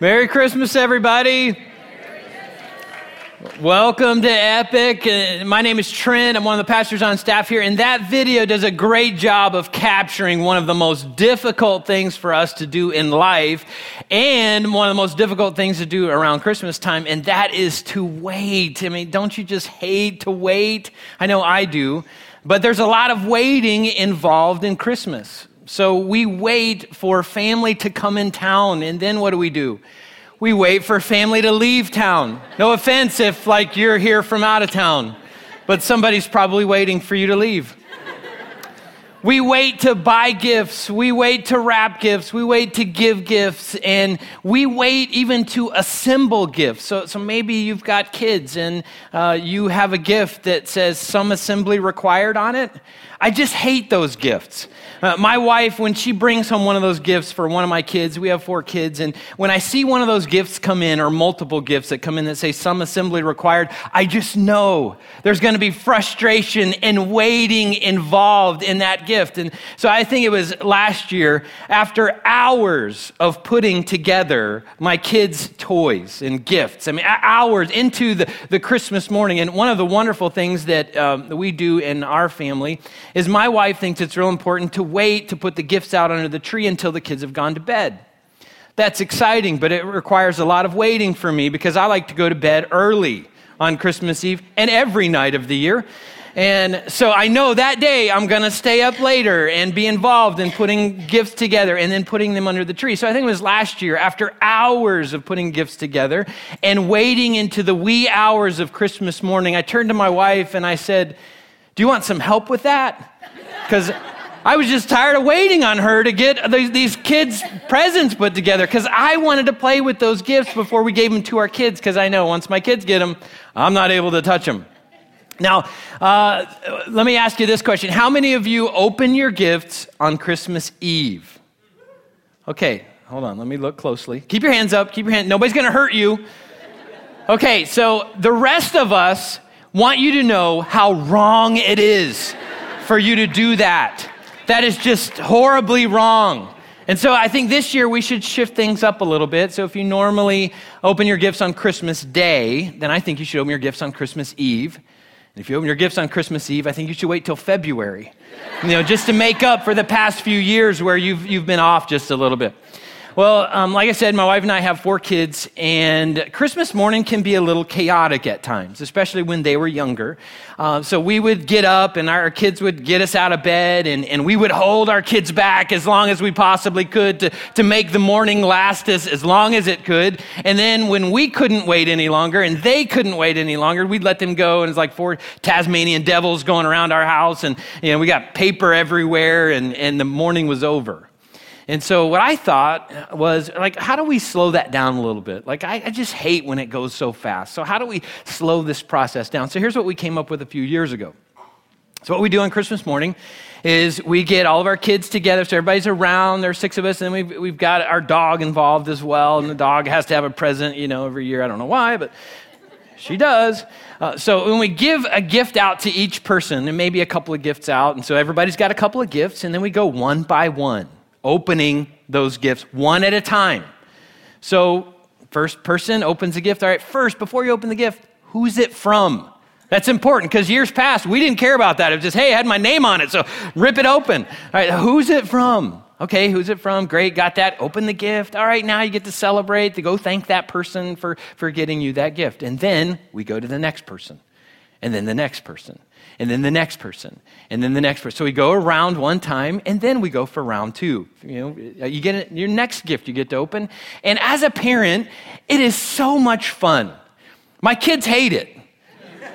Merry Christmas, everybody. Welcome to Epic. Uh, my name is Trent. I'm one of the pastors on staff here, and that video does a great job of capturing one of the most difficult things for us to do in life and one of the most difficult things to do around Christmas time, and that is to wait. I mean, don't you just hate to wait? I know I do, but there's a lot of waiting involved in Christmas. So we wait for family to come in town, and then what do we do? we wait for family to leave town. No offense if, like, you're here from out of town, but somebody's probably waiting for you to leave. We wait to buy gifts. We wait to wrap gifts. We wait to give gifts. And we wait even to assemble gifts. So, so maybe you've got kids and uh, you have a gift that says some assembly required on it. I just hate those gifts. Uh, my wife, when she brings home one of those gifts for one of my kids, we have four kids, and when I see one of those gifts come in, or multiple gifts that come in that say some assembly required, I just know there's going to be frustration and waiting involved in that gift. And so I think it was last year, after hours of putting together my kids' toys and gifts, I mean, hours into the, the Christmas morning. And one of the wonderful things that um, we do in our family is my wife thinks it's real important to wait to put the gifts out under the tree until the kids have gone to bed. That's exciting, but it requires a lot of waiting for me because I like to go to bed early on Christmas Eve and every night of the year. And so I know that day I'm going to stay up later and be involved in putting gifts together and then putting them under the tree. So I think it was last year, after hours of putting gifts together and waiting into the wee hours of Christmas morning, I turned to my wife and I said, Do you want some help with that? Because I was just tired of waiting on her to get these kids' presents put together because I wanted to play with those gifts before we gave them to our kids because I know once my kids get them, I'm not able to touch them. Now, uh, let me ask you this question How many of you open your gifts on Christmas Eve? Okay, hold on, let me look closely. Keep your hands up, keep your hand. Nobody's gonna hurt you. Okay, so the rest of us want you to know how wrong it is for you to do that. That is just horribly wrong. And so I think this year we should shift things up a little bit. So if you normally open your gifts on Christmas Day, then I think you should open your gifts on Christmas Eve. And if you open your gifts on Christmas Eve, I think you should wait till February. You know, just to make up for the past few years where you've, you've been off just a little bit. Well, um, like I said, my wife and I have four kids, and Christmas morning can be a little chaotic at times, especially when they were younger. Uh, so we would get up, and our kids would get us out of bed, and, and we would hold our kids back as long as we possibly could to, to make the morning last as, as long as it could. And then when we couldn't wait any longer, and they couldn't wait any longer, we'd let them go, and it's like four Tasmanian devils going around our house, and you know, we got paper everywhere, and, and the morning was over. And so what I thought was like, how do we slow that down a little bit? Like, I, I, just hate when it goes so fast. So how do we slow this process down? So here's what we came up with a few years ago. So what we do on Christmas morning is we get all of our kids together. So everybody's around. There's six of us, and we've, we've got our dog involved as well. And the dog has to have a present, you know, every year. I don't know why, but she does. Uh, so when we give a gift out to each person, and maybe a couple of gifts out, and so everybody's got a couple of gifts, and then we go one by one opening those gifts one at a time. So, first person opens a gift. All right, first, before you open the gift, who's it from? That's important because years past, we didn't care about that. It was just, hey, I had my name on it, so rip it open. All right, who's it from? Okay, who's it from? Great, got that. Open the gift. All right, now you get to celebrate, to go thank that person for, for getting you that gift. And then we go to the next person, and then the next person and then the next person, and then the next person. So we go around one time, and then we go for round two. You know, uh, you get your next gift you get to open. And as a parent, it is so much fun. My kids hate it,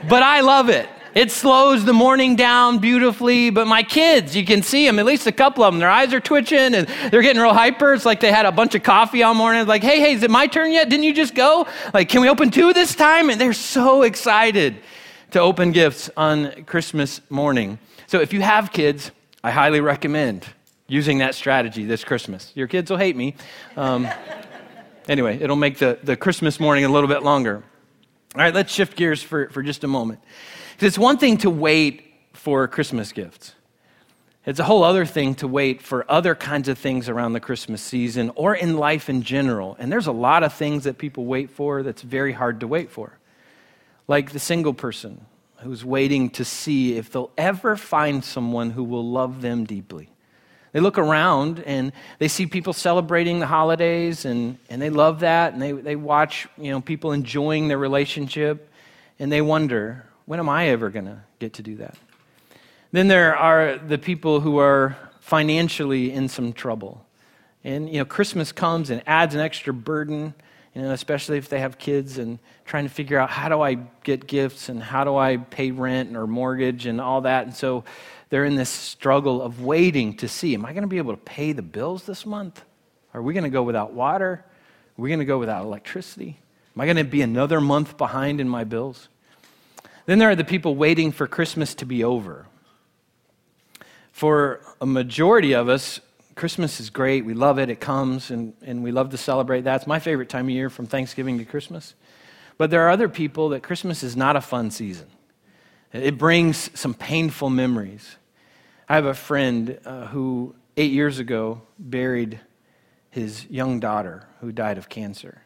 but I love it. It slows the morning down beautifully, but my kids, you can see them, at least a couple of them, their eyes are twitching and they're getting real hyper. It's like they had a bunch of coffee all morning. Like, hey, hey, is it my turn yet? Didn't you just go? Like, can we open two this time? And they're so excited to open gifts on Christmas morning. So if you have kids, I highly recommend using that strategy this Christmas. Your kids will hate me. Um, anyway, it'll make the, the Christmas morning a little bit longer. All right, let's shift gears for, for just a moment. It's one thing to wait for Christmas gifts. It's a whole other thing to wait for other kinds of things around the Christmas season or in life in general. And there's a lot of things that people wait for that's very hard to wait for. Like the single person who's waiting to see if they'll ever find someone who will love them deeply. They look around and they see people celebrating the holidays and, and they love that and they, they watch you know, people enjoying their relationship and they wonder, when am I ever going to get to do that? Then there are the people who are financially in some trouble. And, you know, Christmas comes and adds an extra burden, you know, especially if they have kids and trying to figure out how do I get gifts and how do I pay rent or mortgage and all that. And so they're in this struggle of waiting to see am I going to be able to pay the bills this month? Are we going to go without water? Are we going to go without electricity? Am I going to be another month behind in my bills? Then there are the people waiting for Christmas to be over. For a majority of us, Christmas is great. We love it. It comes, and, and we love to celebrate that. It's my favorite time of year from Thanksgiving to Christmas. But there are other people that Christmas is not a fun season. It brings some painful memories. I have a friend uh, who, eight years ago, buried his young daughter who died of cancer.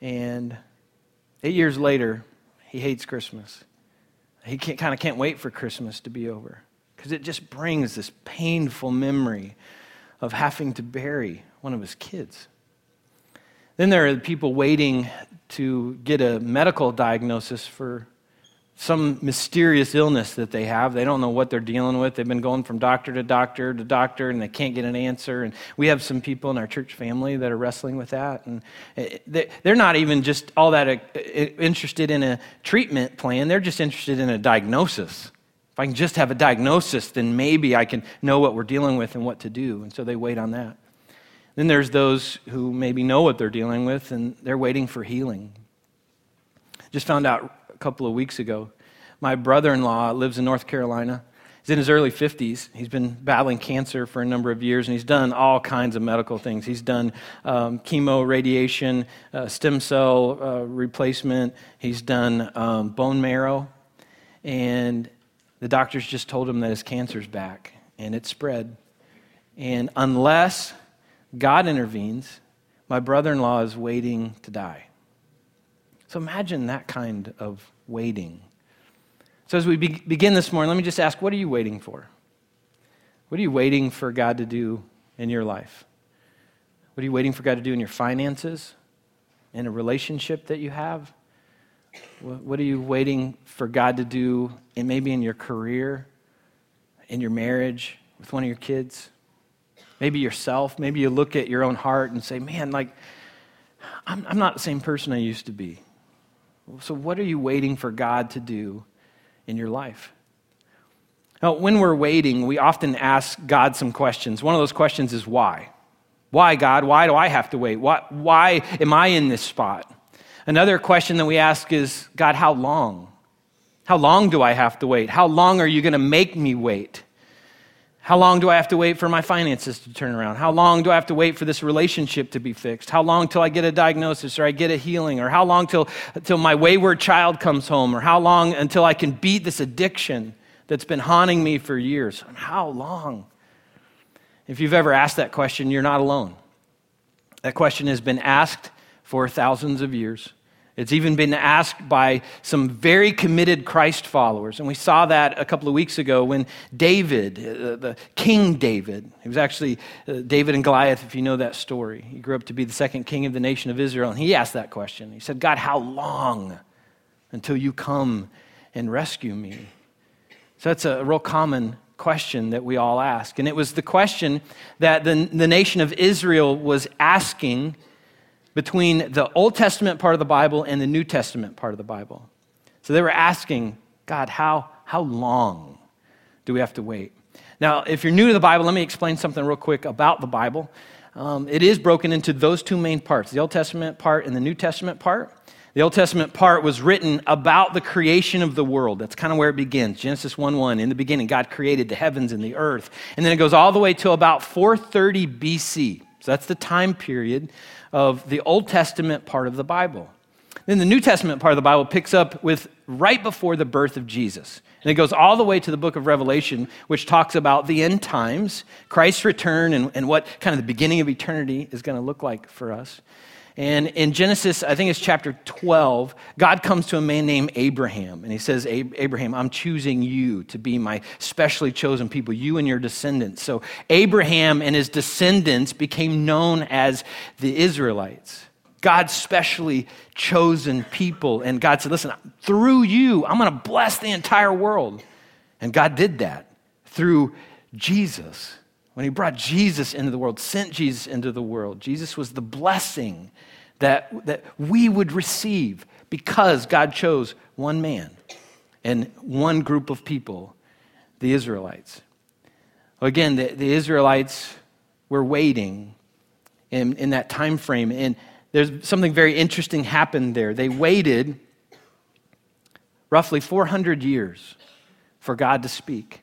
And eight years later, he hates Christmas. He kind of can't wait for Christmas to be over because it just brings this painful memory of having to bury one of his kids. Then there are people waiting to get a medical diagnosis for some mysterious illness that they have. They don't know what they're dealing with. They've been going from doctor to doctor to doctor and they can't get an answer. And we have some people in our church family that are wrestling with that. And they're not even just all that uh, interested in a treatment plan, they're just interested in a diagnosis. If I can just have a diagnosis, then maybe I can know what we're dealing with and what to do. And so they wait on that. Then there's those who maybe know what they're dealing with and they're waiting for healing. Just found out a couple of weeks ago. My brother in law lives in North Carolina. He's in his early 50s. He's been battling cancer for a number of years, and he's done all kinds of medical things. He's done um, chemo, radiation, uh, stem cell uh, replacement, he's done um, bone marrow. And the doctors just told him that his cancer's back and it's spread. And unless God intervenes, my brother in law is waiting to die. So imagine that kind of waiting. So, as we be- begin this morning, let me just ask what are you waiting for? What are you waiting for God to do in your life? What are you waiting for God to do in your finances, in a relationship that you have? What are you waiting for God to do, And maybe in your career, in your marriage, with one of your kids? Maybe yourself. Maybe you look at your own heart and say, man, like, I'm, I'm not the same person I used to be. So, what are you waiting for God to do in your life? Now, when we're waiting, we often ask God some questions. One of those questions is why? Why, God? Why do I have to wait? Why, why am I in this spot? Another question that we ask is God, how long? How long do I have to wait? How long are you going to make me wait? How long do I have to wait for my finances to turn around? How long do I have to wait for this relationship to be fixed? How long till I get a diagnosis or I get a healing? Or how long till, till my wayward child comes home? Or how long until I can beat this addiction that's been haunting me for years? How long? If you've ever asked that question, you're not alone. That question has been asked for thousands of years. It's even been asked by some very committed Christ followers. And we saw that a couple of weeks ago when David, uh, the King David, he was actually uh, David and Goliath, if you know that story. He grew up to be the second king of the nation of Israel. And he asked that question. He said, God, how long until you come and rescue me? So that's a real common question that we all ask. And it was the question that the, the nation of Israel was asking between the Old Testament part of the Bible and the New Testament part of the Bible. So they were asking, God, how, how long do we have to wait? Now, if you're new to the Bible, let me explain something real quick about the Bible. Um, it is broken into those two main parts the Old Testament part and the New Testament part. The Old Testament part was written about the creation of the world. That's kind of where it begins. Genesis 1 1. In the beginning, God created the heavens and the earth. And then it goes all the way to about 430 BC. So that's the time period of the Old Testament part of the Bible. Then the New Testament part of the Bible picks up with right before the birth of Jesus. And it goes all the way to the book of Revelation, which talks about the end times, Christ's return, and, and what kind of the beginning of eternity is going to look like for us. And in Genesis, I think it's chapter 12, God comes to a man named Abraham. And he says, Abraham, I'm choosing you to be my specially chosen people, you and your descendants. So Abraham and his descendants became known as the Israelites. God's specially chosen people. And God said, Listen, through you, I'm going to bless the entire world. And God did that through Jesus. When He brought Jesus into the world, sent Jesus into the world, Jesus was the blessing that, that we would receive because God chose one man and one group of people, the Israelites. Again, the, the Israelites were waiting in, in that time frame. And there's something very interesting happened there. They waited roughly 400 years for God to speak.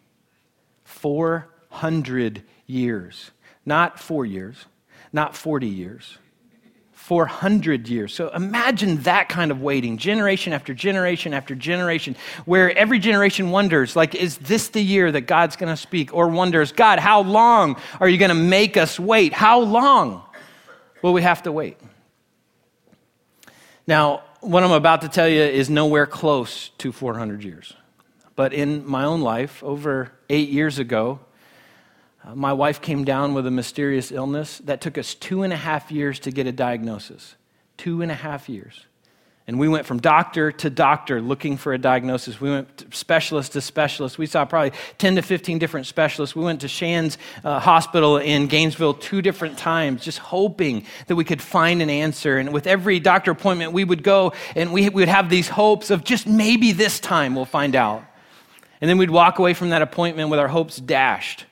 400 years. Not four years, not 40 years. 400 years. So imagine that kind of waiting, generation after generation after generation, where every generation wonders, like, is this the year that God's going to speak? Or wonders, God, how long are you going to make us wait? How long will we have to wait? Now, what I'm about to tell you is nowhere close to 400 years. But in my own life, over eight years ago, my wife came down with a mysterious illness that took us two and a half years to get a diagnosis. Two and a half years. And we went from doctor to doctor looking for a diagnosis. We went specialist to specialist. We saw probably 10 to 15 different specialists. We went to Shands uh, Hospital in Gainesville two different times, just hoping that we could find an answer. And with every doctor appointment, we would go and we would have these hopes of just maybe this time we'll find out. And then we'd walk away from that appointment with our hopes dashed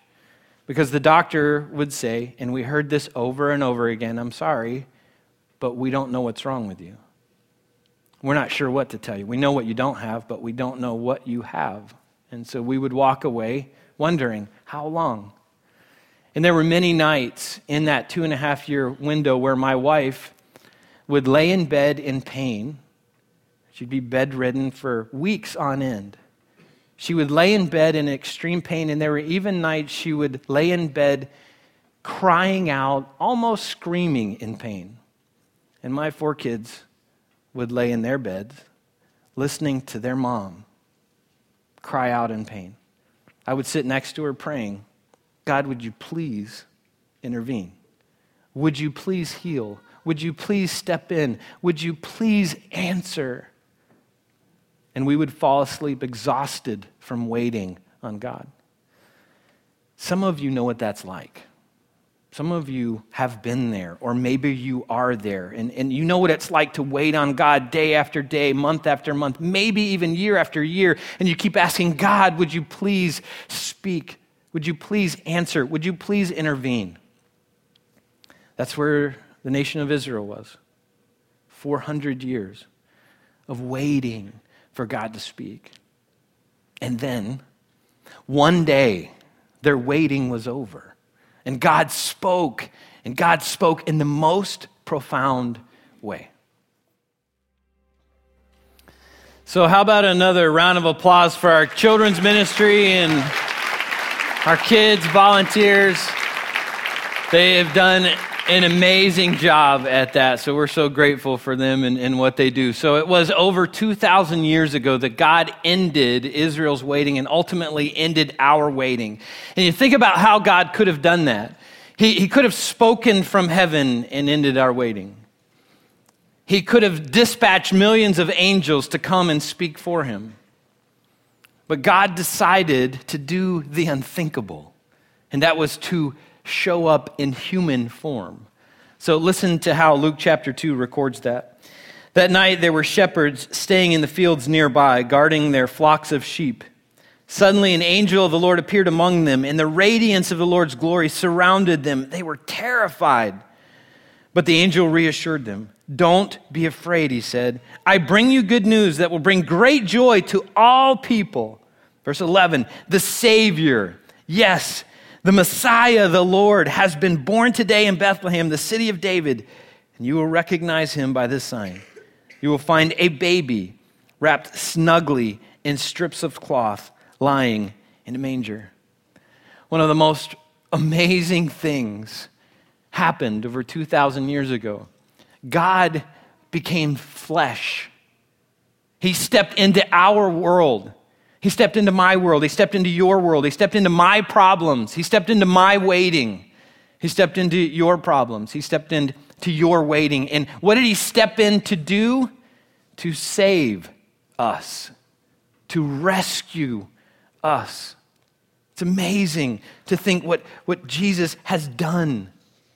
because the doctor would say, and we heard this over and over again I'm sorry, but we don't know what's wrong with you. We're not sure what to tell you. We know what you don't have, but we don't know what you have. And so we would walk away wondering, how long? And there were many nights in that two and a half year window where my wife would lay in bed in pain. She'd be bedridden for weeks on end. She would lay in bed in extreme pain, and there were even nights she would lay in bed crying out, almost screaming in pain. And my four kids would lay in their beds listening to their mom cry out in pain. I would sit next to her praying, God, would you please intervene? Would you please heal? Would you please step in? Would you please answer? And we would fall asleep exhausted from waiting on God. Some of you know what that's like. Some of you have been there, or maybe you are there, and, and you know what it's like to wait on God day after day, month after month, maybe even year after year, and you keep asking, God, would you please speak? Would you please answer? Would you please intervene? That's where the nation of Israel was 400 years of waiting for God to speak. And then, one day, their waiting was over and God spoke, and God spoke in the most profound way. So, how about another round of applause for our children's ministry and our kids, volunteers? They have done an amazing job at that. So we're so grateful for them and, and, what they do. So it was over 2,000 years ago that God ended Israel's waiting and ultimately ended our waiting. And you think about how God could have done that. He, he could have spoken from heaven and ended our waiting. He could have dispatched millions of angels to come and speak for him. But God decided to do the unthinkable, and that was to show up in human form. So listen to how Luke chapter 2 records that. That night there were shepherds staying in the fields nearby, guarding their flocks of sheep. Suddenly, an angel of the Lord appeared among them, and the radiance of the Lord's glory surrounded them. They were terrified. But the angel reassured them. Don't be afraid, he said. I bring you good news that will bring great joy to all people. Verse 11 The Savior, yes, the Messiah, the Lord, has been born today in Bethlehem, the city of David, and you will recognize him by this sign. you will find a baby wrapped snugly in strips of cloth, lying in a manger. One of the most amazing things happened over 2,000 years ago. God became flesh. He stepped into our world. He stepped into my world. He stepped into your world. He stepped into my problems. He stepped into my waiting. He stepped into your problems. He stepped into your waiting. And what did he step in to do? To save us, to rescue us. It's amazing to think what, what Jesus has done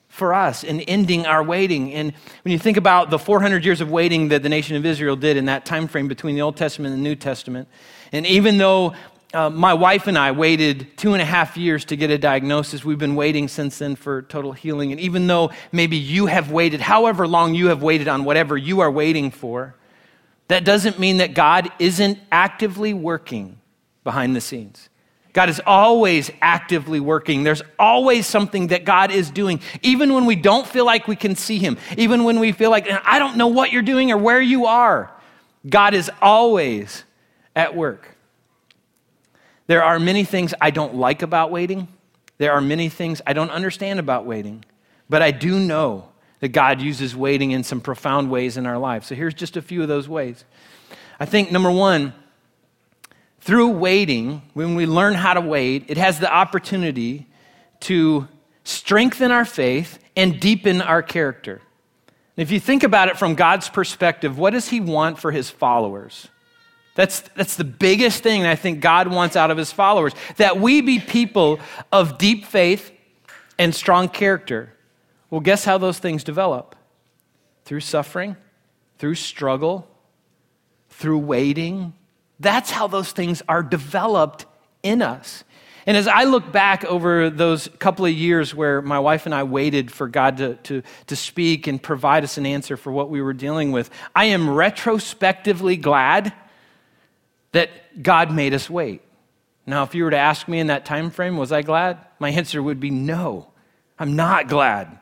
for us in ending our waiting. And when you think about the 400 years of waiting that the nation of Israel did in that time frame between the Old Testament and the New Testament, and even though uh, my wife and I waited two and a half years to get a diagnosis. We've been waiting since then for total healing. And even though maybe you have waited, however long you have waited on whatever you are waiting for, that doesn't mean that God isn't actively working behind the scenes. God is always actively working. There's always something that God is doing, even when we don't feel like we can see Him, even when we feel like, I don't know what you're doing or where you are. God is always at work. There are many things I don't like about waiting. There are many things I don't understand about waiting. But I do know that God uses waiting in some profound ways in our lives. So here's just a few of those ways. I think number one, through waiting, when we learn how to wait, it has the opportunity to strengthen our faith and deepen our character. If you think about it from God's perspective, what does He want for His followers? That's, that's the biggest thing I think God wants out of His followers that we be people of deep faith and strong character. Well, guess how those things develop? Through suffering, through struggle, through waiting. That's how those things are developed in us. And as I look back over those couple of years where my wife and I waited for God to, to, to speak and provide us an answer for what we were dealing with, I am retrospectively glad that God made us wait. Now, if you were to ask me in that time frame, was I glad? My answer would be no. I'm not glad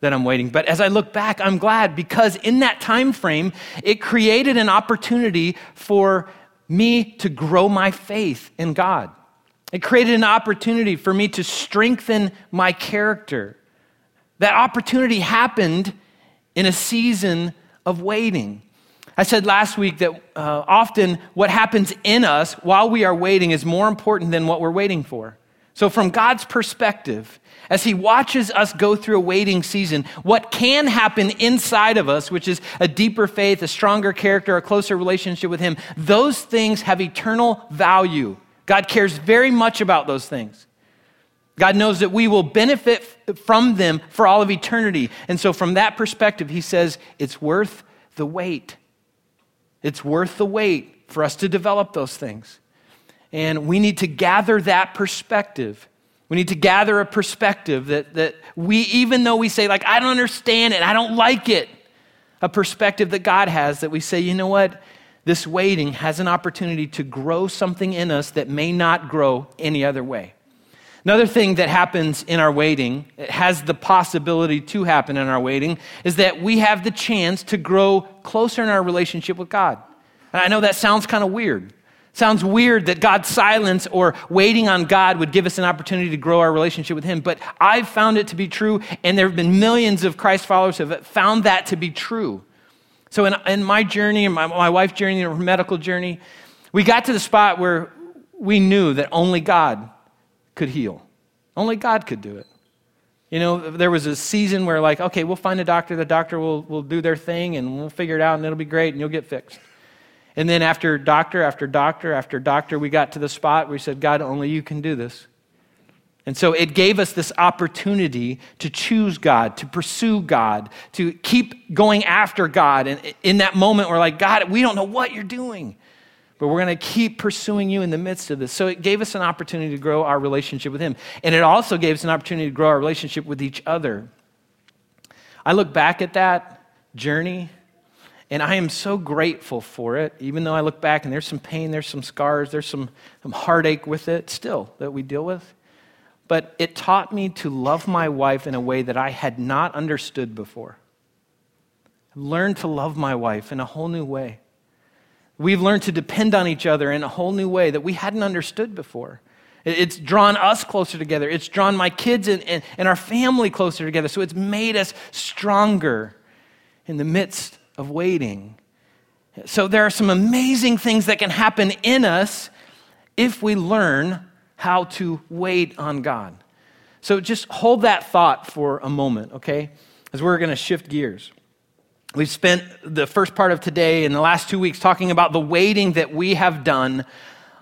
that I'm waiting. But as I look back, I'm glad because in that time frame, it created an opportunity for me to grow my faith in God. It created an opportunity for me to strengthen my character. That opportunity happened in a season of waiting. I said last week that uh, often what happens in us while we are waiting is more important than what we're waiting for. So, from God's perspective, as He watches us go through a waiting season, what can happen inside of us, which is a deeper faith, a stronger character, a closer relationship with Him, those things have eternal value. God cares very much about those things. God knows that we will benefit from them for all of eternity. And so, from that perspective, He says it's worth the wait. It's worth the wait for us to develop those things. And we need to gather that perspective. We need to gather a perspective that, that we, even though we say, like, I don't understand it, I don't like it, a perspective that God has that we say, you know what? This waiting has an opportunity to grow something in us that may not grow any other way. Another thing that happens in our waiting, it has the possibility to happen in our waiting, is that we have the chance to grow closer in our relationship with God. And I know that sounds kind of weird. Sounds weird that God's silence or waiting on God would give us an opportunity to grow our relationship with Him, but I've found it to be true, and there have been millions of Christ followers who have found that to be true. So, in, in my journey, and my, my wife's journey, and her medical journey, we got to the spot where we knew that only God could heal. Only God could do it. You know, there was a season where, like, okay, we'll find a doctor, the doctor will, will do their thing, and we'll figure it out, and it'll be great, and you'll get fixed. And then after doctor after doctor after doctor, we got to the spot where we said, God, only you can do this. And so it gave us this opportunity to choose God, to pursue God, to keep going after God. And in that moment, we're like, God, we don't know what you're doing, but we're going to keep pursuing you in the midst of this. So it gave us an opportunity to grow our relationship with Him. And it also gave us an opportunity to grow our relationship with each other. I look back at that journey and I am so grateful for it, even though I look back and there's some pain, there's some scars, there's some, some heartache with it still that we deal with. But it taught me to love my wife in a way that I had not understood before. learned to love my wife in a whole new way. We've learned to depend on each other in a whole new way that we hadn't understood before. It's drawn us closer together. It's drawn my kids and, and, and, our family closer together. So it's made us stronger in the midst of waiting. So there are some amazing things that can happen in us if we learn how to wait on God. So just hold that thought for a moment, okay? As we're going to shift gears. We've spent the first part of today and the last two weeks talking about the waiting that we have done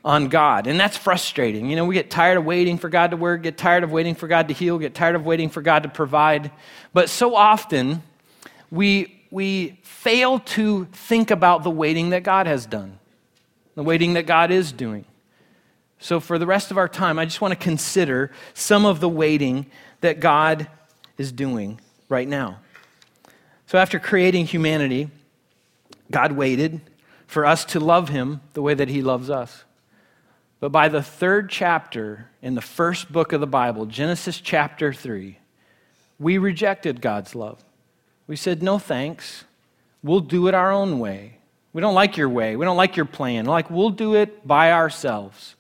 on God. And that's frustrating. You know, we get tired of waiting for God to work, get tired of waiting for God to heal, get tired of waiting for God to provide. But so often, we, we fail to think about the waiting that God has done, the waiting that God is doing. So, for the rest of our time, I just want to consider some of the waiting that God is doing right now. So, after creating humanity, God waited for us to love Him the way that He loves us. But by the third chapter in the first book of the Bible, Genesis chapter 3, we rejected God's love. We said, no thanks. We'll do it our own way. We don't like your way. We don't like your plan. Like, we'll do it by ourselves.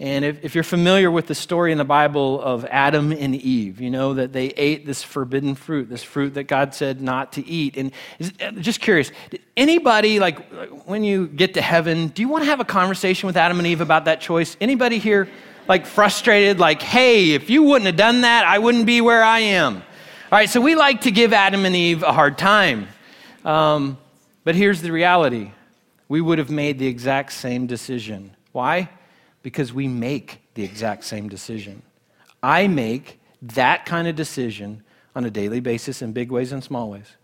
And if, if, you're familiar with the story in the Bible of Adam and Eve, you know that they ate this forbidden fruit, this fruit that God said not to eat. And is, just curious, anybody, like when you get to heaven, do you want to have a conversation with Adam and Eve about that choice? Anybody here, like frustrated, like, hey, if you wouldn't have done that, I wouldn't be where I am? All right, so we like to give Adam and Eve a hard time. Um, but here's the reality we would have made the exact same decision. Why? Because we make the exact same decision. I make that kind of decision on a daily basis in big ways and small ways.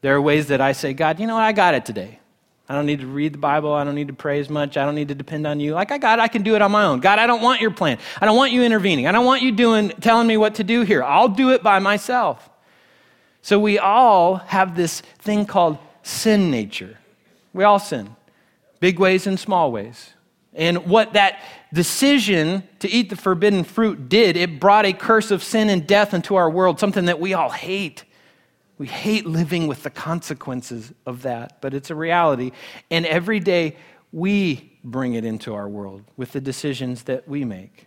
There are ways that I say, God, you know what? I got it today. I don't need to read the Bible. I don't need to pray as much. I don't need to depend on you. Like I got I can do it on my own. God, I don't want your plan. I don't want you intervening. I don't want you doing telling me what to do here. I'll do it by myself. So we all have this thing called sin nature. We all sin. Big ways and small ways. And what that decision to eat the forbidden fruit did, it brought a curse of sin and death into our world, something that we all hate. We hate living with the consequences of that, but it's a reality. And every day we bring it into our world with the decisions that we make.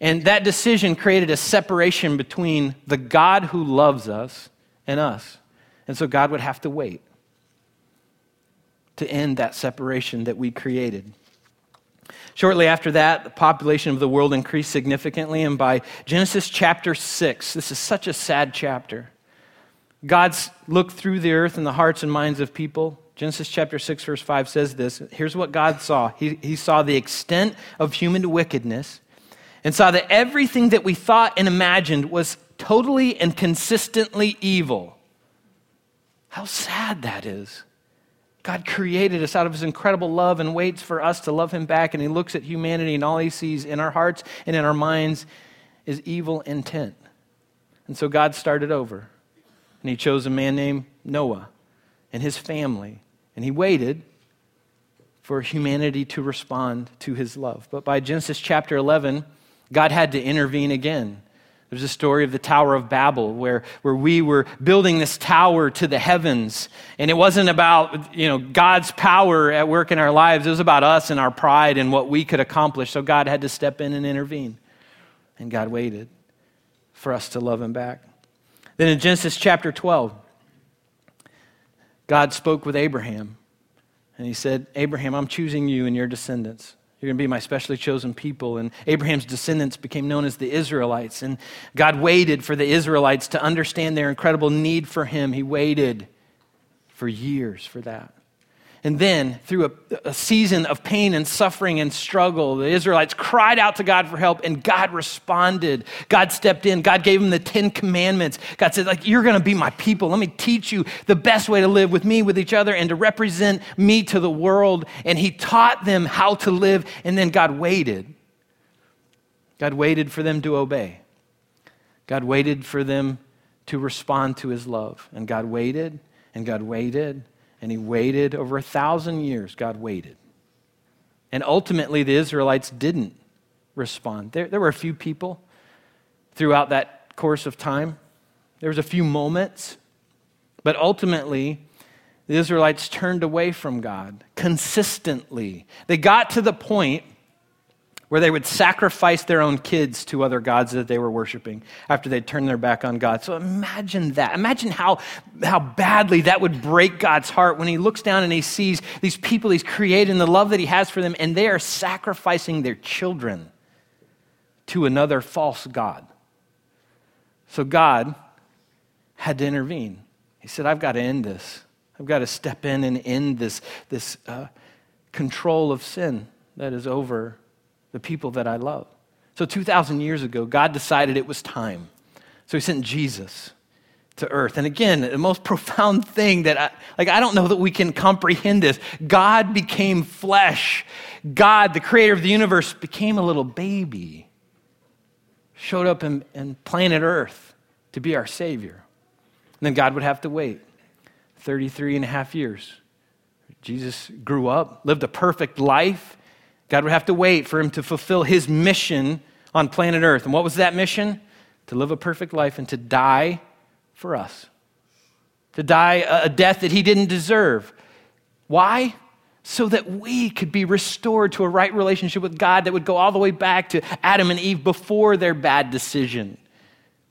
And that decision created a separation between the God who loves us and us. And so God would have to wait to end that separation that we created. Shortly after that, the population of the world increased significantly, and by Genesis chapter 6, this is such a sad chapter. God's looked through the earth and the hearts and minds of people. Genesis chapter 6, verse 5 says this. Here's what God saw He, he saw the extent of human wickedness and saw that everything that we thought and imagined was totally and consistently evil. How sad that is. God created us out of his incredible love and waits for us to love him back. And he looks at humanity, and all he sees in our hearts and in our minds is evil intent. And so God started over. And he chose a man named Noah and his family. And he waited for humanity to respond to his love. But by Genesis chapter 11, God had to intervene again. There's a story of the Tower of Babel where, where we were building this tower to the heavens. And it wasn't about you know, God's power at work in our lives, it was about us and our pride and what we could accomplish. So God had to step in and intervene. And God waited for us to love him back. Then in Genesis chapter 12, God spoke with Abraham. And he said, Abraham, I'm choosing you and your descendants you're going to be my specially chosen people. And Abraham's descendants became known as the Israelites. And God waited for the Israelites to understand their incredible need for him. He waited for years for that. And then, through a, a, season of pain and suffering and struggle, the Israelites cried out to God for help, and God responded. God stepped in. God gave them the Ten Commandments. God said, like, you're going to be my people. Let me teach you the best way to live with me, with each other, and to represent me to the world. And He taught them how to live, and then God waited. God waited for them to obey. God waited for them to respond to His love. And God waited, and God waited and he waited over a thousand years. God waited. And ultimately, the Israelites didn't respond. There, there were a few people throughout that course of time. There was a few moments, But ultimately, the Israelites turned away from God consistently. They got to the point where they would sacrifice their own kids to other gods that they were worshiping after they'd turned their back on God. So imagine that. Imagine how, how badly that would break God's heart when he looks down and he sees these people he's created and the love that he has for them, and they are sacrificing their children to another false God. So God had to intervene. He said, I've got to end this. I've got to step in and end this, this uh, control of sin that is over the people that I love. So 2,000 years ago, God decided it was time. So he sent Jesus to earth. And again, the most profound thing that I, like, I don't know that we can comprehend this. God became flesh. God, the creator of the universe, became a little baby, showed up in, in planet earth to be our savior. And then God would have to wait 33 and a half years. Jesus grew up, lived a perfect life. God would have to wait for him to fulfill his mission on planet Earth. And what was that mission? To live a perfect life and to die for us. To die a death that he didn't deserve. Why? So that we could be restored to a right relationship with God that would go all the way back to Adam and Eve before their bad decision.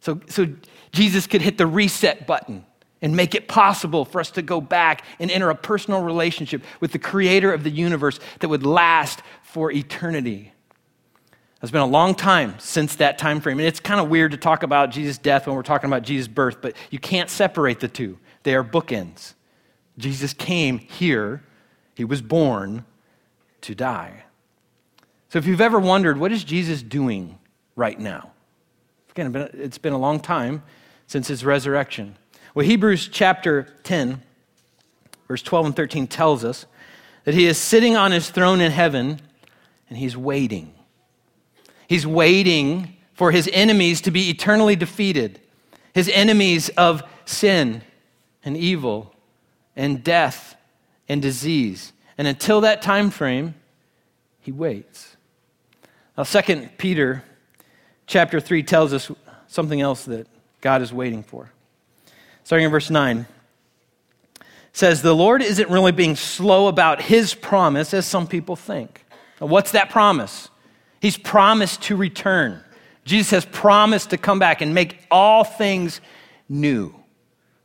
So, so Jesus could hit the reset button and make it possible for us to go back and enter a personal relationship with the creator of the universe that would last for eternity. It's been a long time since that time frame. And it's kind of weird to talk about Jesus' death when we're talking about Jesus' birth, but you can't separate the two. They are bookends. Jesus came here, he was born to die. So if you've ever wondered, what is Jesus doing right now? Again, it's been a long time since his resurrection. Well, Hebrews chapter 10, verse 12 and 13 tells us that he is sitting on his throne in heaven and he's waiting. He's waiting for his enemies to be eternally defeated, his enemies of sin and evil and death and disease. And until that time frame, he waits. Now, 2 Peter chapter 3 tells us something else that God is waiting for starting in verse 9 says the lord isn't really being slow about his promise as some people think what's that promise? He's promised to return. Jesus has promised to come back and make all things new.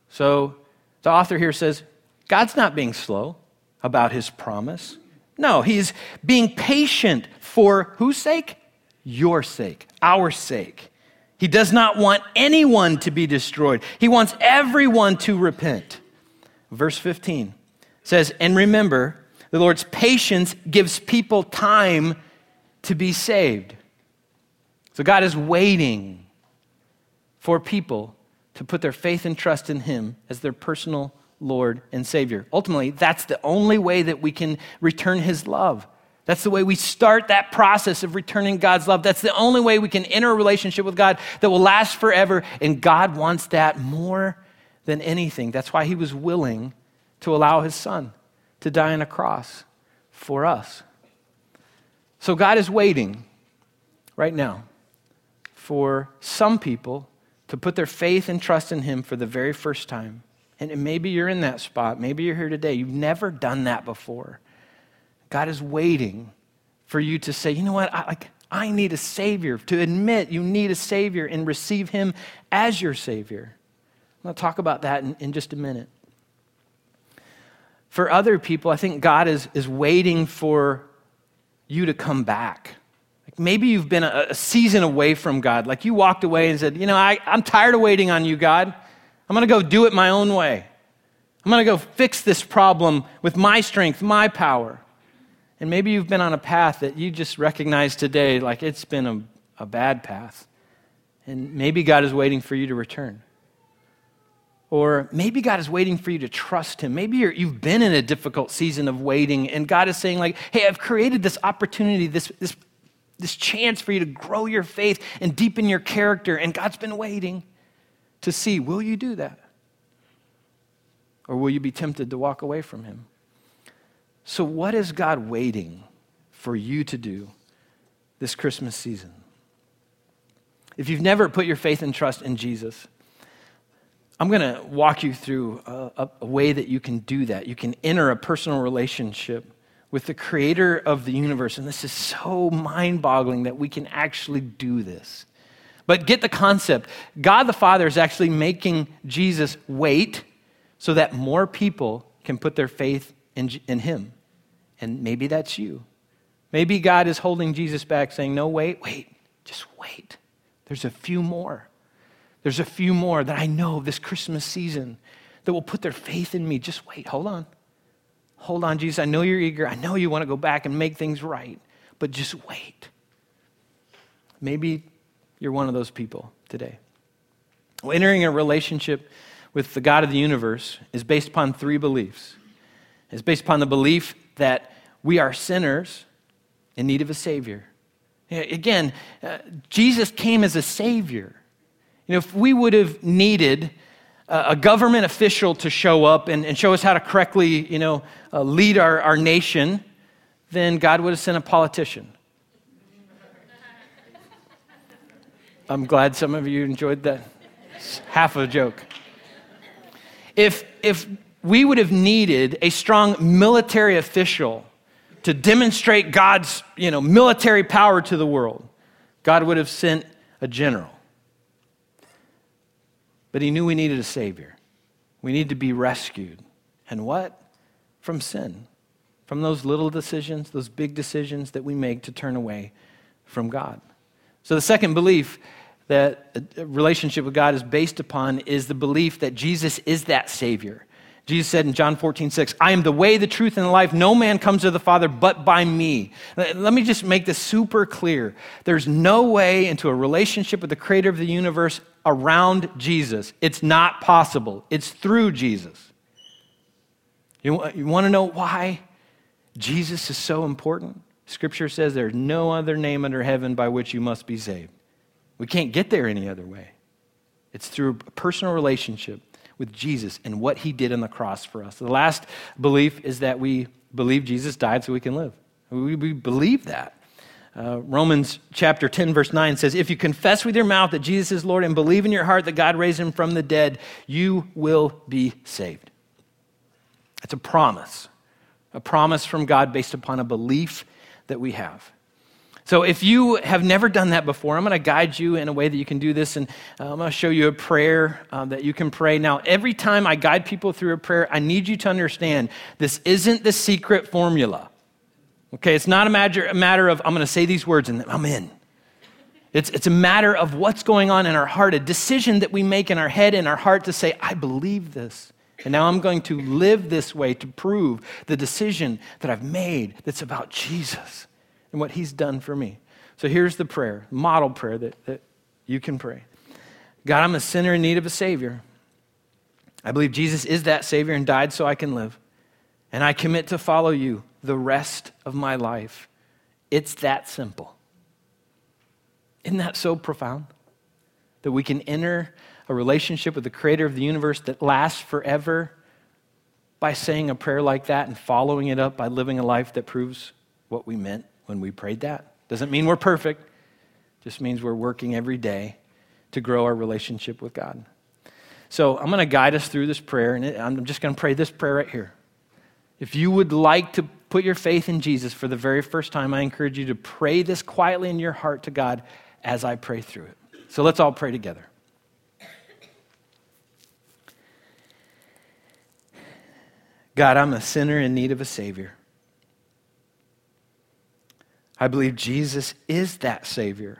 So the author here says god's not being slow about his promise. No he's being patient for whose sake? Your sake our sake. He does not want anyone to be destroyed. He wants everyone to repent. Verse 15 says, And remember, the Lord's patience gives people time to be saved. So God is waiting for people to put their faith and trust in Him as their personal Lord and Savior. Ultimately, that's the only way that we can return His love. That's the way we start that process of returning God's love. That's the only way we can enter a relationship with God that will last forever. And God wants that more than anything. That's why He was willing to allow His Son to die on a cross for us. So God is waiting right now for some people to put their faith and trust in Him for the very first time. And maybe you're in that spot. Maybe you're here today. You've never done that before. God is waiting for you to say, you know what, I, like, I need a Savior, to admit you need a Savior and receive Him as your Savior. I'm going to talk about that in, in just a minute. For other people, I think God is, is waiting for you to come back. Like maybe you've been a, a, season away from God. Like you walked away and said, You know, I, I'm tired of waiting on you, God. I'm going to go do it my own way. I'm going to go fix this problem with my strength, my power. And maybe you've been on a path that you just recognize today like it's been a, a bad path. And maybe God is waiting for you to return. Or maybe God is waiting for you to trust Him. Maybe you have been in a difficult season of waiting, and God is saying, like, hey, I've created this opportunity, this, this, this chance for you to grow your faith and deepen your character, and God's been waiting to see, will you do that? Or will you be tempted to walk away from Him? So, what is God waiting for you to do this Christmas season? If you've never put your faith and trust in Jesus, I'm going to walk you through a, a, way that you can do that. You can enter a personal relationship with the creator of the universe. And this is so mind boggling that we can actually do this. But get the concept God the Father is actually making Jesus wait so that more people can put their faith in, in him. And maybe that's you. Maybe God is holding Jesus back, saying, No, wait, wait, just wait. There's a few more. There's a few more that I know this Christmas season that will put their faith in me. Just wait, hold on. Hold on, Jesus. I know you're eager. I know you want to go back and make things right, but just wait. Maybe you're one of those people today. Well, entering a relationship with the God of the universe is based upon three beliefs. It's based upon the belief that we are sinners in need of a Savior. Again, uh, Jesus came as a Savior. You know, if we would have needed a government official to show up and, and show us how to correctly, you know, uh, lead our, our nation, then God would have sent a politician. I'm glad some of you enjoyed that. It's half a joke. If, if we would have needed a strong military official to demonstrate God's you know, military power to the world, God would have sent a general. But he knew we needed a Savior. We need to be rescued. And what? From sin. From those little decisions, those big decisions that we make to turn away from God. So, the second belief that a relationship with God is based upon is the belief that Jesus is that Savior. Jesus said in John 14, 6, I am the way, the truth, and the life. No man comes to the Father but by me. Let me just make this super clear. There's no way into a relationship with the creator of the universe around Jesus. It's not possible, it's through Jesus. You, you want to know why Jesus is so important? Scripture says there's no other name under heaven by which you must be saved. We can't get there any other way. It's through a personal relationship with Jesus and what he did on the cross for us. The last belief is that we believe Jesus died so we can live. We, we believe that. Uh, Romans chapter 10, verse 9 says, If you confess with your mouth that Jesus is Lord and believe in your heart that God raised him from the dead, you will be saved. It's a promise, a promise from God based upon a belief that we have. So, if you have never done that before, I'm going to guide you in a way that you can do this, and uh, I'm going to show you a prayer uh, that you can pray. Now, every time I guide people through a prayer, I need you to understand this isn't the secret formula. Okay, it's not a matter, a matter of I'm going to say these words and I'm in. It's, it's a matter of what's going on in our heart, a decision that we make in our head and our heart to say, I believe this. And now I'm going to live this way to prove the decision that I've made that's about Jesus and what he's done for me. So here's the prayer, model prayer that, that you can pray God, I'm a sinner in need of a Savior. I believe Jesus is that Savior and died so I can live. And I commit to follow you the rest of my life. It's that simple. Isn't that so profound? That we can enter a relationship with the creator of the universe that lasts forever by saying a prayer like that and following it up by living a life that proves what we meant when we prayed that. Doesn't mean we're perfect, just means we're working every day to grow our relationship with God. So I'm going to guide us through this prayer, and I'm just going to pray this prayer right here. If you would like to put your faith in Jesus for the very first time, I encourage you to pray this quietly in your heart to God as I pray through it. So let's all pray together. God, I'm a sinner in need of a Savior. I believe Jesus is that Savior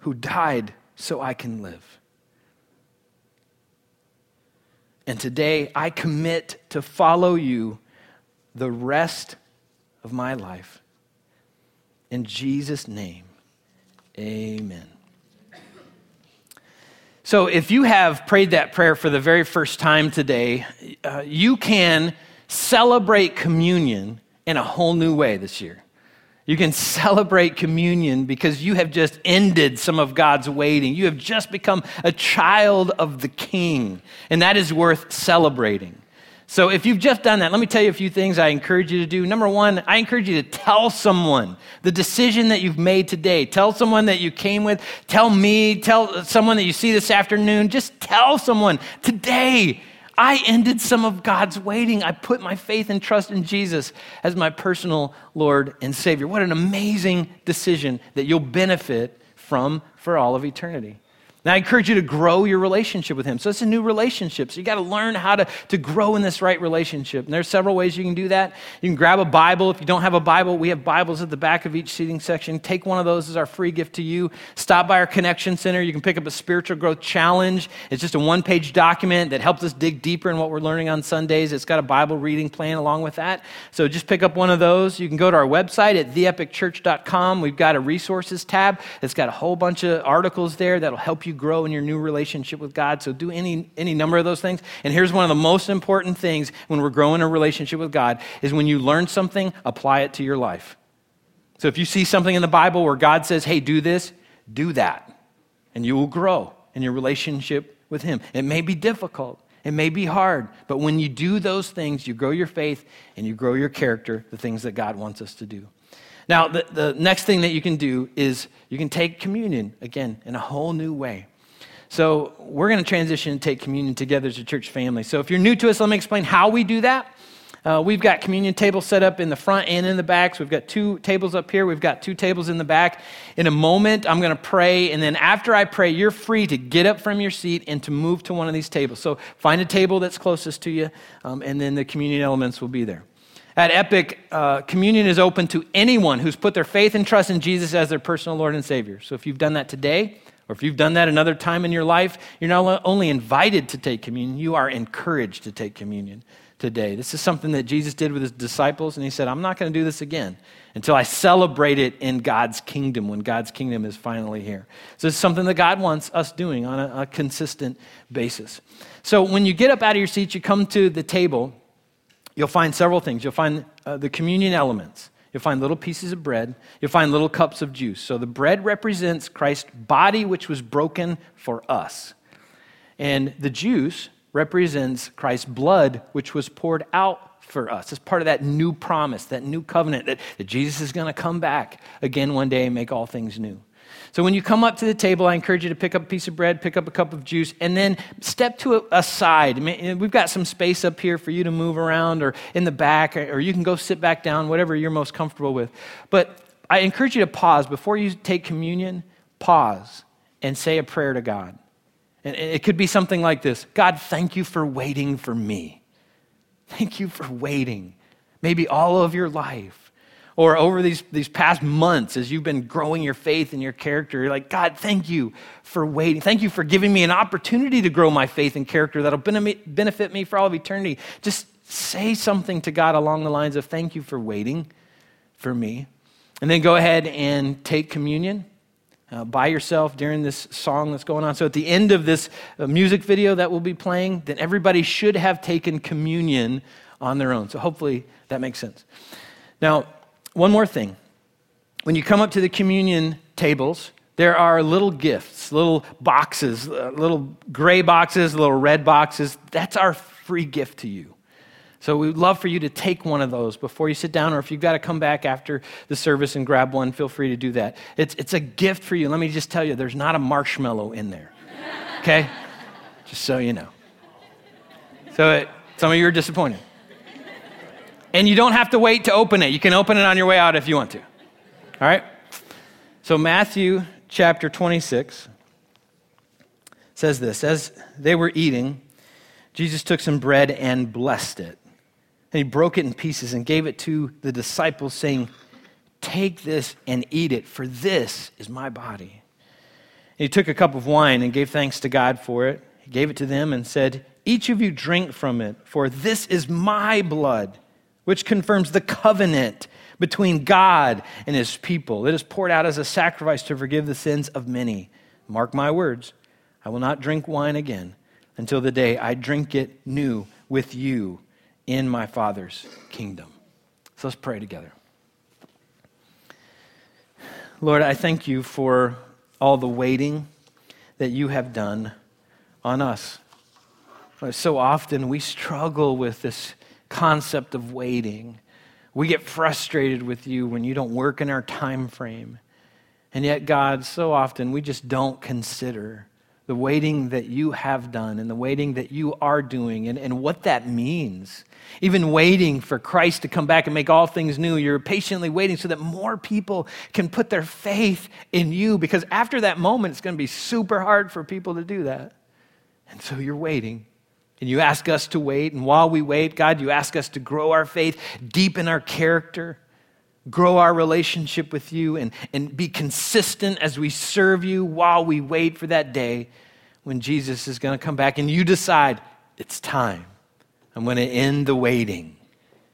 who died so I can live. And today I commit to follow you the rest of my life. In Jesus' name, amen. So, if you have prayed that prayer for the very first time today, uh, you can celebrate communion in a whole new way this year. You can celebrate communion because you have just ended some of God's waiting. You have just become a child of the King, and that is worth celebrating. So if you've just done that, let me tell you a few things I encourage you to do. Number one, I encourage you to tell someone the decision that you've made today. Tell someone that you came with. Tell me. Tell someone that you see this afternoon. Just tell someone today. I ended some of God's waiting. I put my faith and trust in Jesus as my personal Lord and Savior. What an amazing decision that you'll benefit from for all of eternity. Now, I encourage you to grow your relationship with Him. So, it's a new relationship. So, you got to learn how to, to grow in this right relationship. And there's several ways you can do that. You can grab a Bible. If you don't have a Bible, we have Bibles at the back of each seating section. Take one of those as our free gift to you. Stop by our Connection Center. You can pick up a spiritual growth challenge. It's just a one page document that helps us dig deeper in what we're learning on Sundays. It's got a Bible reading plan along with that. So, just pick up one of those. You can go to our website at theepicchurch.com. We've got a resources tab that's got a whole bunch of articles there that'll help you you grow in your new relationship with God. So do any, any number of those things. And here's one of the most important things when we're growing a relationship with God is when you learn something, apply it to your life. So if you see something in the Bible where God says, hey, do this, do that. And you will grow in your relationship with Him. It may be difficult. It may be hard, but when you do those things, you grow your faith and you grow your character, the things that God wants us to do. Now, the, the next thing that you can do is you can take communion again in a whole new way. So, we're going to transition and take communion together as a church family. So, if you're new to us, let me explain how we do that. Uh, we've got communion tables set up in the front and in the back. So we've got two tables up here. We've got two tables in the back. In a moment, I'm going to pray. And then after I pray, you're free to get up from your seat and to move to one of these tables. So find a table that's closest to you, um, and then the communion elements will be there. At Epic, uh, communion is open to anyone who's put their faith and trust in Jesus as their personal Lord and Savior. So if you've done that today, or if you've done that another time in your life, you're not only invited to take communion, you are encouraged to take communion today. This is something that Jesus did with his disciples, and he said, I'm not going to do this again until I celebrate it in God's kingdom, when God's kingdom is finally here. So it's something that God wants us doing on a, a consistent basis. So when you get up out of your seat, you come to the table you'll find several things. You'll find uh, the communion elements. You'll find little pieces of bread. You'll find little cups of juice. So the bread represents Christ's body, which was broken for us. And the juice represents Christ's blood, which was poured out for us. It's part of that new promise, that new covenant that, that Jesus is going to come back again one day and make all things new. So when you come up to the table, I encourage you to pick up a piece of bread, pick up a cup of juice, and then step to a, side. Mean, eh, we've got some space up here for you to move around or in the back, or, or you can go sit back down, whatever you're most comfortable with. But I encourage you to pause before you take communion, pause and say a prayer to God. And it could be something like this God, thank you for waiting for me. Thank you for waiting, maybe all of your life or over these, these past months as you've been growing your faith and your character, you're like, God, thank you for waiting. Thank you for giving me an opportunity to grow my faith and character that'll benefit me for all of eternity. Just say something to God along the lines of, Thank you for waiting for me. And then go ahead and take communion. Uh, by yourself during this song that's going on. So, at the end of this uh, music video that we'll be playing, then everybody should have taken communion on their own. So, hopefully, that makes sense. Now, one more thing. When you come up to the communion tables, there are little gifts, little boxes, uh, little gray boxes, little red boxes. That's our free gift to you. So we'd love for you to take one of those before you sit down, or if you've got to come back after the service and grab one, feel free to do that. It's, it's a gift for you. Let me just tell you, there's not a marshmallow in there. Okay? just so you know. So it, some of you are disappointed. And you don't have to wait to open it. You can open it on your way out if you want to. All right? So, Matthew chapter 26 says this As they were eating, Jesus took some bread and blessed it. And he broke it in pieces and gave it to the disciples, saying, Take this and eat it, for this is my body. And he took a cup of wine and gave thanks to God for it. He gave it to them and said, Each of you drink from it, for this is my blood which confirms the covenant between God and his people. It is poured out as a sacrifice to forgive the sins of many. Mark my words, I will not drink wine again until the day I drink it new with you in my Father's kingdom. So let's pray together. Lord, I thank you for all the waiting that you have done on us. So often we struggle with this concept of waiting. We get frustrated with you when you don't work in our time frame. And yet, God, so often we just don't consider the waiting that you have done and the waiting that you are doing and, and what that means. Even waiting for Christ to come back and make all things new, you're patiently waiting so that more people can put their faith in you because after that moment, it's going to be super hard for people to do that. And so you're waiting. And you ask us to wait. And while we wait, God, you ask us to grow our faith, deepen our character, grow our relationship with you, and, and be consistent as we serve you while we wait for that day when Jesus is going to come back. And you decide, it's time. I'm going to end the waiting.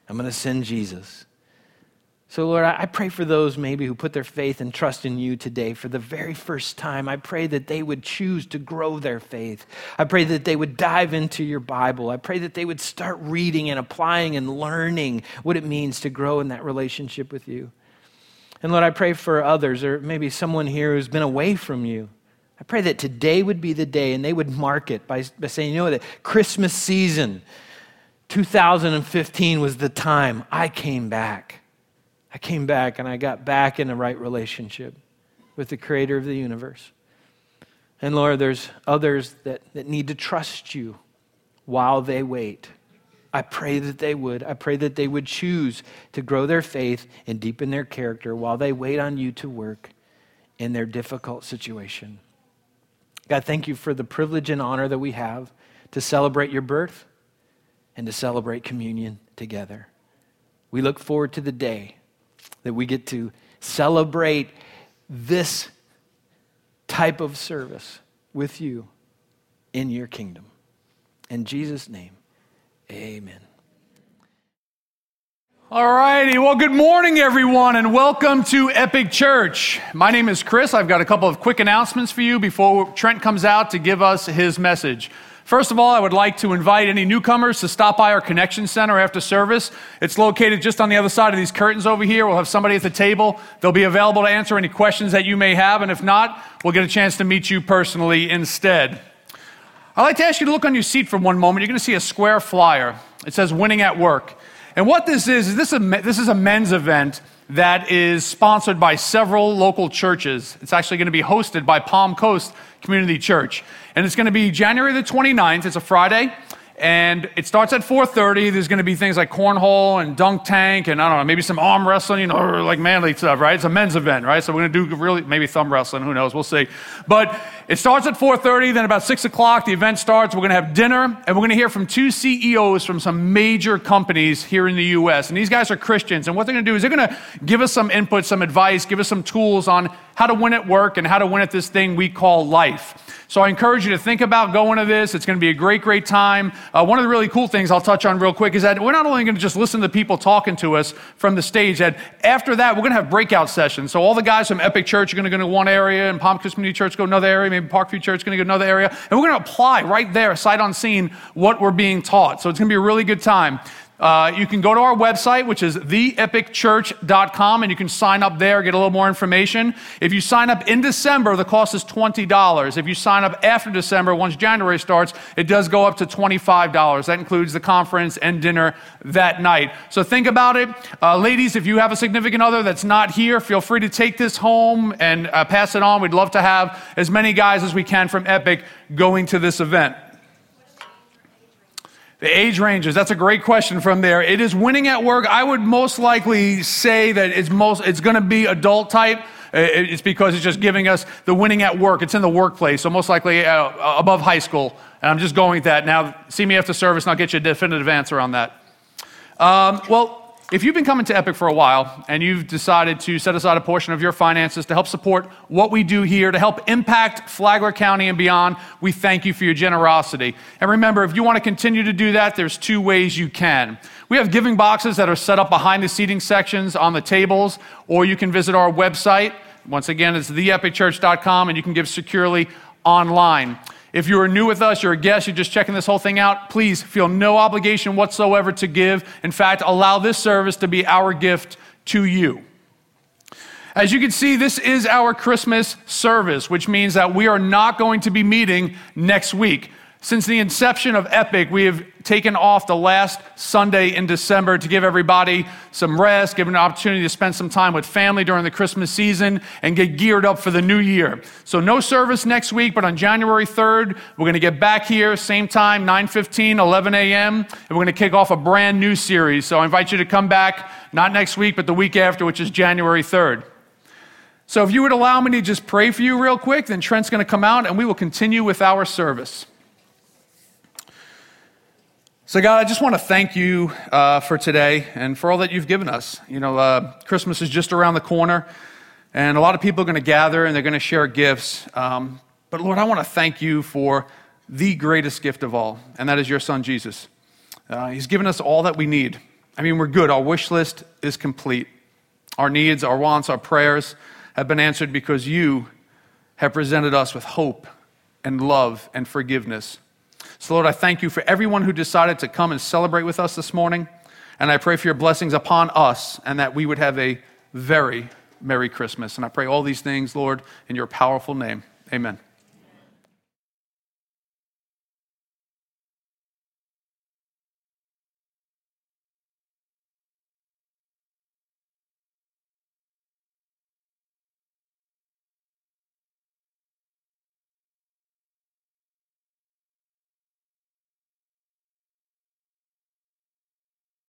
I'm going to send Jesus. So, Lord, I pray for those maybe who put their faith and trust in you today for the very first time. I pray that they would choose to grow their faith. I pray that they would dive into your Bible. I pray that they would start reading and applying and learning what it means to grow in that relationship with you. And Lord, I pray for others, or maybe someone here who's been away from you. I pray that today would be the day and they would mark it by, by saying, you know, that Christmas season 2015 was the time I came back. I came back and I got back in the right relationship with the creator of the universe. And Lord, there's others that, that need to trust you while they wait. I pray that they would. I pray that they would choose to grow their faith and deepen their character while they wait on you to work in their difficult situation. God, thank you for the privilege and honor that we have to celebrate your birth and to celebrate communion together. We look forward to the day that we get to celebrate this type of service with you in your kingdom. In Jesus' name, amen. All righty. Well, good morning, everyone, and welcome to Epic Church. My name is Chris. I've got a couple of quick announcements for you before Trent comes out to give us his message. First of all, I would like to invite any newcomers to stop by our Connection Center after service. It's located just on the other side of these curtains over here. We'll have somebody at the table. They'll be available to answer any questions that you may have, and if not, we'll get a chance to meet you personally instead. I'd like to ask you to look on your seat for one moment. You're going to see a square flyer. It says Winning at Work. And what this is, is this, this is a men's event that is sponsored by several local churches. It's actually going to be hosted by Palm Coast Community Church. And it's going to be January the 29th. It's a Friday. And it starts at 4.30. There's going to be things like cornhole and dunk tank and I don't know, maybe some arm wrestling, you know, like manly stuff, right? It's a men's event, right? So we're going to do really, maybe thumb wrestling, who knows, we'll see. But it starts at 4.30, then about 6 o'clock, the event starts. We're going to have dinner, and we're going to hear from two CEOs from some major companies here in the U.S. And these guys are Christians. And what they're going to do is they're going to give us some input, some advice, give us some tools on how to win at work and how to win at this thing we call life. So I encourage you to think about going to this. It's going to be a great, great time. Uh, one of the really cool things I'll touch on real quick is that we're not only going to just listen to people talking to us from the stage, that after that, we're going to have breakout sessions. So all the guys from Epic Church are going to go to one area, and Palm Community Church go another area, maybe Parkview Church going to go to another area. And we're going to apply right there, sight unseen, what we're being taught. So it's going to be a really good time. Uh, you can go to our website, which is theepicchurch.com, and you can sign up there, get a little more information. If you sign up in December, the cost is $20. If you sign up after December, once January starts, it does go up to $25. That includes the conference and dinner that night. So think about it. Uh, ladies, if you have a significant other that's not here, feel free to take this home and uh, pass it on. We'd love to have as many guys as we can from Epic going to this event. The age ranges, that's a great question from there. It is winning at work. I would most likely say that it's most it's going to be adult type. It's because it's just giving us the winning at work. It's in the workplace, so most likely uh, above high school. And I'm just going with that. Now, see me after service, and I'll get you a definitive answer on that. Um, well, if you've been coming to Epic for a while and you've decided to set aside a portion of your finances to help support what we do here, to help impact Flagler County and beyond, we thank you for your generosity. And remember, if you want to continue to do that, there's two ways you can. We have giving boxes that are set up behind the seating sections on the tables, or you can visit our website. Once again, it's theepicchurch.com, and you can give securely online. If you are new with us, you're a guest, you're just checking this whole thing out, please feel no obligation whatsoever to give. In fact, allow this service to be our gift to you. As you can see, this is our Christmas service, which means that we are not going to be meeting next week. Since the inception of Epic, we have taken off the last Sunday in December to give everybody some rest, give an opportunity to spend some time with family during the Christmas season, and get geared up for the new year. So no service next week, but on January 3rd, we're going to get back here, same time, 9:15, 11 a.m., and we're going to kick off a brand new series. So I invite you to come back, not next week, but the week after, which is January 3rd. So if you would allow me to just pray for you real quick, then Trent's going to come out and we will continue with our service. So, God, I just want to thank you uh, for today and for all that you've given us. You know, uh, Christmas is just around the corner, and a lot of people are going to gather and they're going to share gifts. Um, but, Lord, I want to thank you for the greatest gift of all, and that is your son, Jesus. Uh, he's given us all that we need. I mean, we're good. Our wish list is complete. Our needs, our wants, our prayers have been answered because you have presented us with hope and love and forgiveness. So, Lord, I thank you for everyone who decided to come and celebrate with us this morning. And I pray for your blessings upon us and that we would have a very Merry Christmas. And I pray all these things, Lord, in your powerful name. Amen.